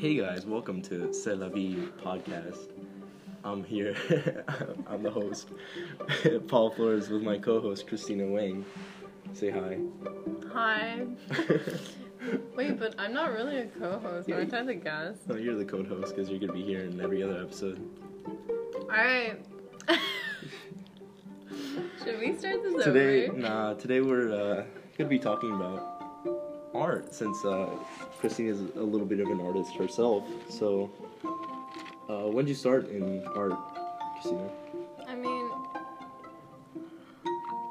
Hey guys, welcome to C'est la vie podcast. I'm here. I'm the host, Paul Flores, with my co-host Christina Wang. Say hi. Hi. Wait, but I'm not really a co-host. Yeah, Aren't I the guest? Oh, you're the co-host because you're gonna be here in every other episode. All right. Should we start this Today, over? nah. Today we're uh, gonna be talking about art since uh, Christina is a little bit of an artist herself. So, uh, when did you start in art, Christina? I mean,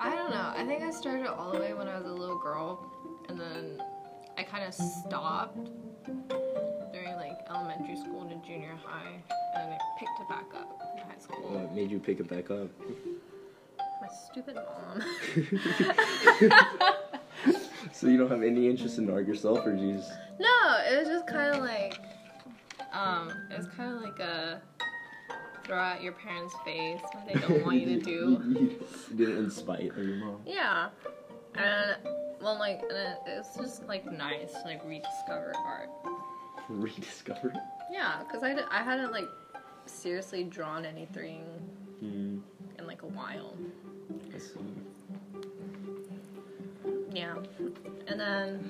I don't know. I think I started all the way when I was a little girl, and then I kind of stopped during like elementary school to junior high, and then I picked it back up in high school. What made you pick it back up? My stupid mom. So you don't have any interest in art yourself, or you just No, it was just kind of like, um, it was kind of like a throw at your parents' face when they don't want you to do. you did it in spite of your mom. Yeah, and well, like, and it's just like nice to like rediscover art. Rediscover. it? Yeah, cause I, I hadn't like seriously drawn anything Hmm. in like a while. I see. Yeah, and then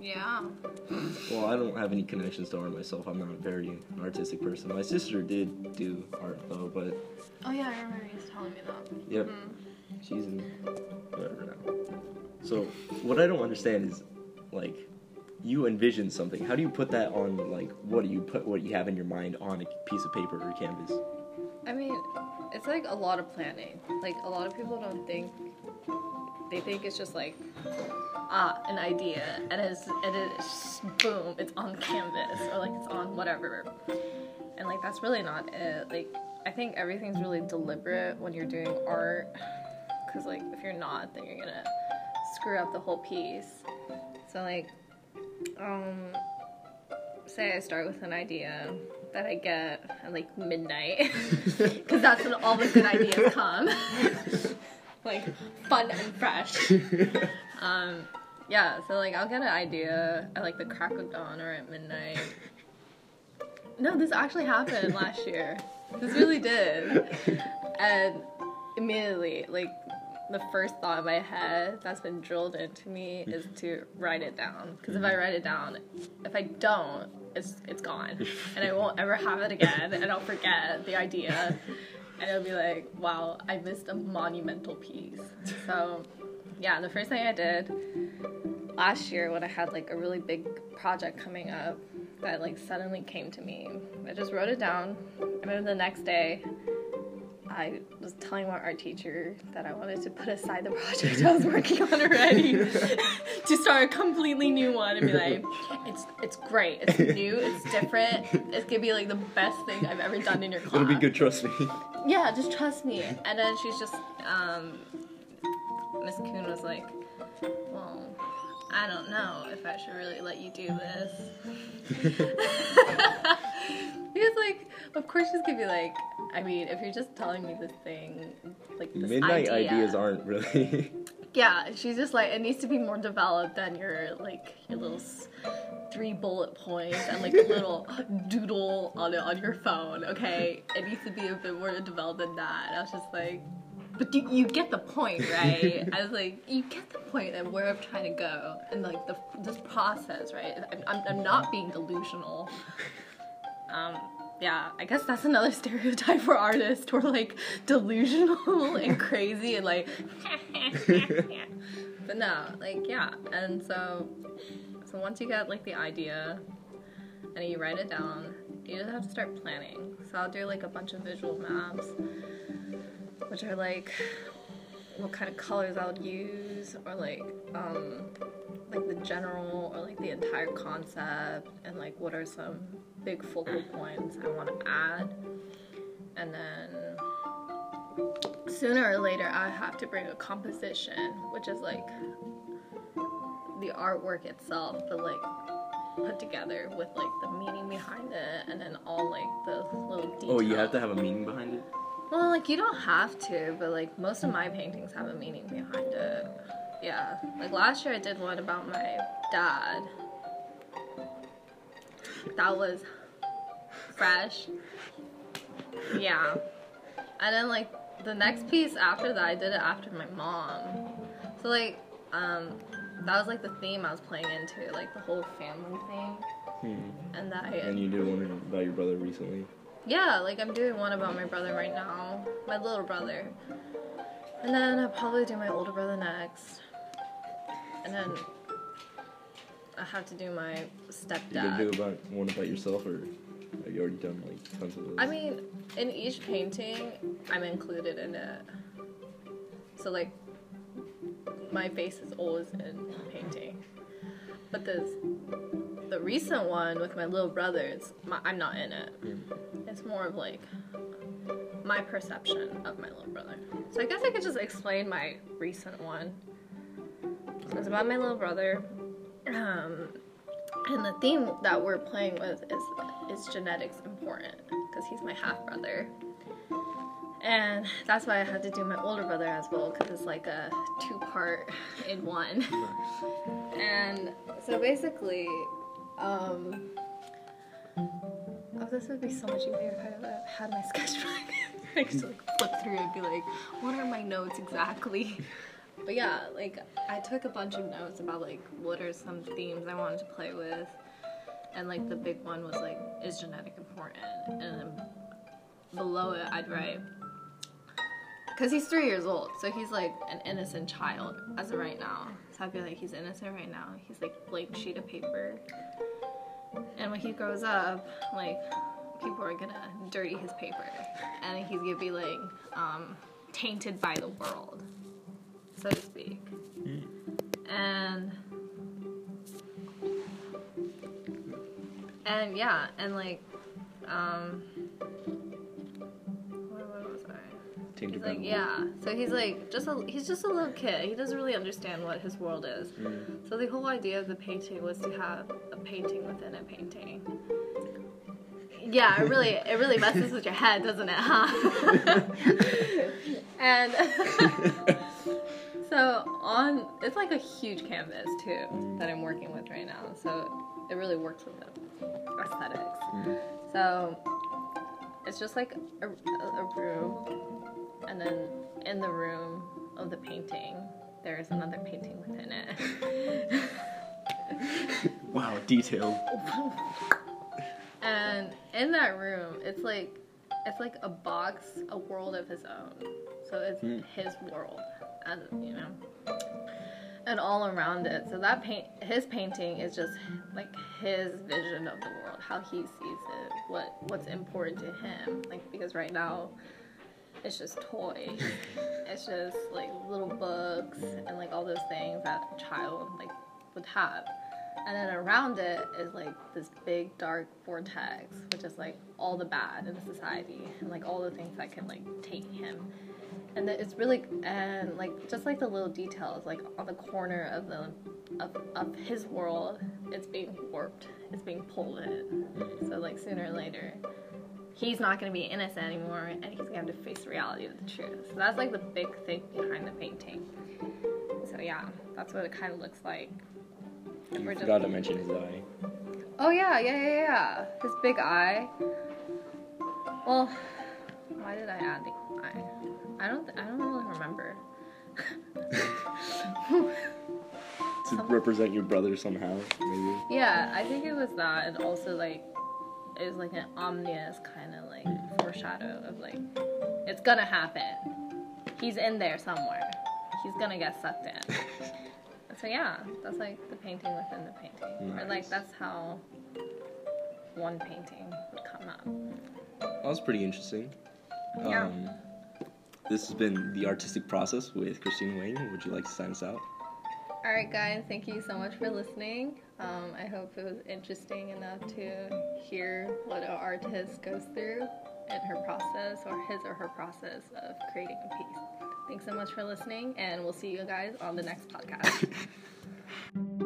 yeah, Well, I don't have any connections to art myself. I'm not a very artistic person. My sister did do art though, but oh yeah, I remember you telling me that. yep, Mm. she's in whatever now. So what I don't understand is like you envision something. How do you put that on like what do you put what you have in your mind on a piece of paper or canvas? I mean, it's like a lot of planning. Like a lot of people don't think they think it's just like ah an idea and it's and it's boom it's on canvas or like it's on whatever. And like that's really not it. Like i think everything's really deliberate when you're doing art because like if you're not then you're gonna screw up the whole piece. So like um say i start with an idea that i get at like midnight because that's when all the good ideas come like fun and fresh. Um yeah so like i'll get an idea at like the crack of dawn or at midnight. No this actually happened last year. This really did. And immediately like the first thought in my head that's been drilled into me is to write it down. Because if i write it down if i don't it's it's gone. And i won't ever have it again and i'll forget the idea and it'll be like wow i missed a monumental piece. So yeah the first thing i did last year when i had like a really big project coming up that like suddenly came to me i just wrote it down. And then the next day I was telling my art teacher that I wanted to put aside the project I was working on already to start a completely new one and be like, it's it's great, it's new, it's different, it's gonna be like the best thing I've ever done in your class. It'll be good, trust me. Yeah, just trust me. And then she's just, um, Miss Kuhn was like, well, I don't know if I should really let you do this. because, like, of course she's gonna be like, I mean, if you're just telling me this thing, like, this Midnight idea, ideas aren't really. Yeah, she's just like, it needs to be more developed than your, like, your little three bullet points and, like, a little doodle on it on your phone, okay? It needs to be a bit more developed than that. And I was just like, but you, you get the point, right? I was like, you get the point and where I'm trying to go and like the this process, right? I'm, I'm, I'm not being delusional. Um, yeah, I guess that's another stereotype for artists. We're like delusional and crazy and like, but no, like yeah. And so, so once you get like the idea and you write it down, you just have to start planning. So I'll do like a bunch of visual maps which are like what kind of colors I would use, or like um, like the general or like the entire concept, and like what are some big focal points I want to add, and then sooner or later I have to bring a composition, which is like the artwork itself, but like put together with like the meaning behind it, and then all like the little details. oh, you have to have a meaning behind it. Well, like you don't have to, but like most of my paintings have a meaning behind it. Yeah. Like last year I did one about my dad. that was fresh. Yeah. And then like the next piece after that, I did it after my mom. So like, um, that was like the theme I was playing into, like the whole family thing. Hmm. And that I, And you did one about your brother recently. yeah, like I'm doing one about my brother right now, my little brother. And then I'll probably do my older brother next. And then I have to do my stepdad. You gonna do about one about yourself, or have you already done like tons of those? I mean, in each painting, I'm included in it. So like, my face is always in the painting. But this, the recent one with my little brother, it's my, I'm not in it. Mm. It's more of like my perception of my little brother. So I guess I could just explain my recent one. It's about my little brother. Um, and the theme that we're playing with is is genetics important because he's my half brother. And that's why I had to do my older brother as well because it's like a two part in one. And so basically, um, oh, this would be so much easier if I had my sketchbook. I could just like flip through and be like, what are my notes exactly? But yeah, like I took a bunch of notes about like what are some themes I wanted to play with, and like the big one was like is genetic important, and then below it I'd write because he's three years old, so he's like an innocent child as of right now. So I'd be like he's innocent right now. He's like blank sheet of paper, and when he grows up, like people are gonna dirty his paper, and he's gonna be like um, tainted by the world so to speak. And and yeah, and like um what, what was I? He's like yeah. So he's like just a he's just a little kid. He doesn't really understand what his world is. Mm. So the whole idea of the painting was to have a painting within a painting. Yeah, it really it really messes with your head, doesn't it, huh? and so on it's like a huge canvas too that I'm working with right now. So it really works with the aesthetics. Mm. So it's just like a, a room, and then in the room of the painting, there's another painting within it. Wow, detailed. and in that room, it's like it's like a box, a world of his own. So it's Hmm. his world, as you know, and all around it. So that paint, his painting is just like his vision of the world, how he sees it, what what's important to him. Like because right now, it's just toy, it's just like little books and like all those things that a child like would have. And then around it is like this big dark vortex, which is like all the bad in society and like all the things that can like take him. And that it's really and like just like the little details, like on the corner of the of, of his world, it's being warped, it's being pulled in. So like sooner or later, he's not gonna be innocent anymore, and he's gonna have to face the reality of the truth. So that's like the big thing behind the painting. So yeah, that's what it kind of looks like. You we're just- forgot to mention his eye. Oh yeah, yeah, yeah, yeah. His big eye. Well, why did I add the eye? I don't. I don't really remember. To represent your brother somehow, maybe. yeah, I think it was that, and also like it was like an ominous kind of like foreshadow of like it's gonna happen. He's in there somewhere. He's gonna get sucked in. so yeah, that's like the painting within the painting, or like that's how one painting would come up. That was pretty interesting. Yeah. Um, this has been the artistic process with Christine Wang. Would you like to sign us out? All right, guys, thank you so much for listening. Um, I hope it was interesting enough to hear what an artist goes through in her process or his or her process of creating a piece. Thanks so much for listening, and we'll see you guys on the next podcast.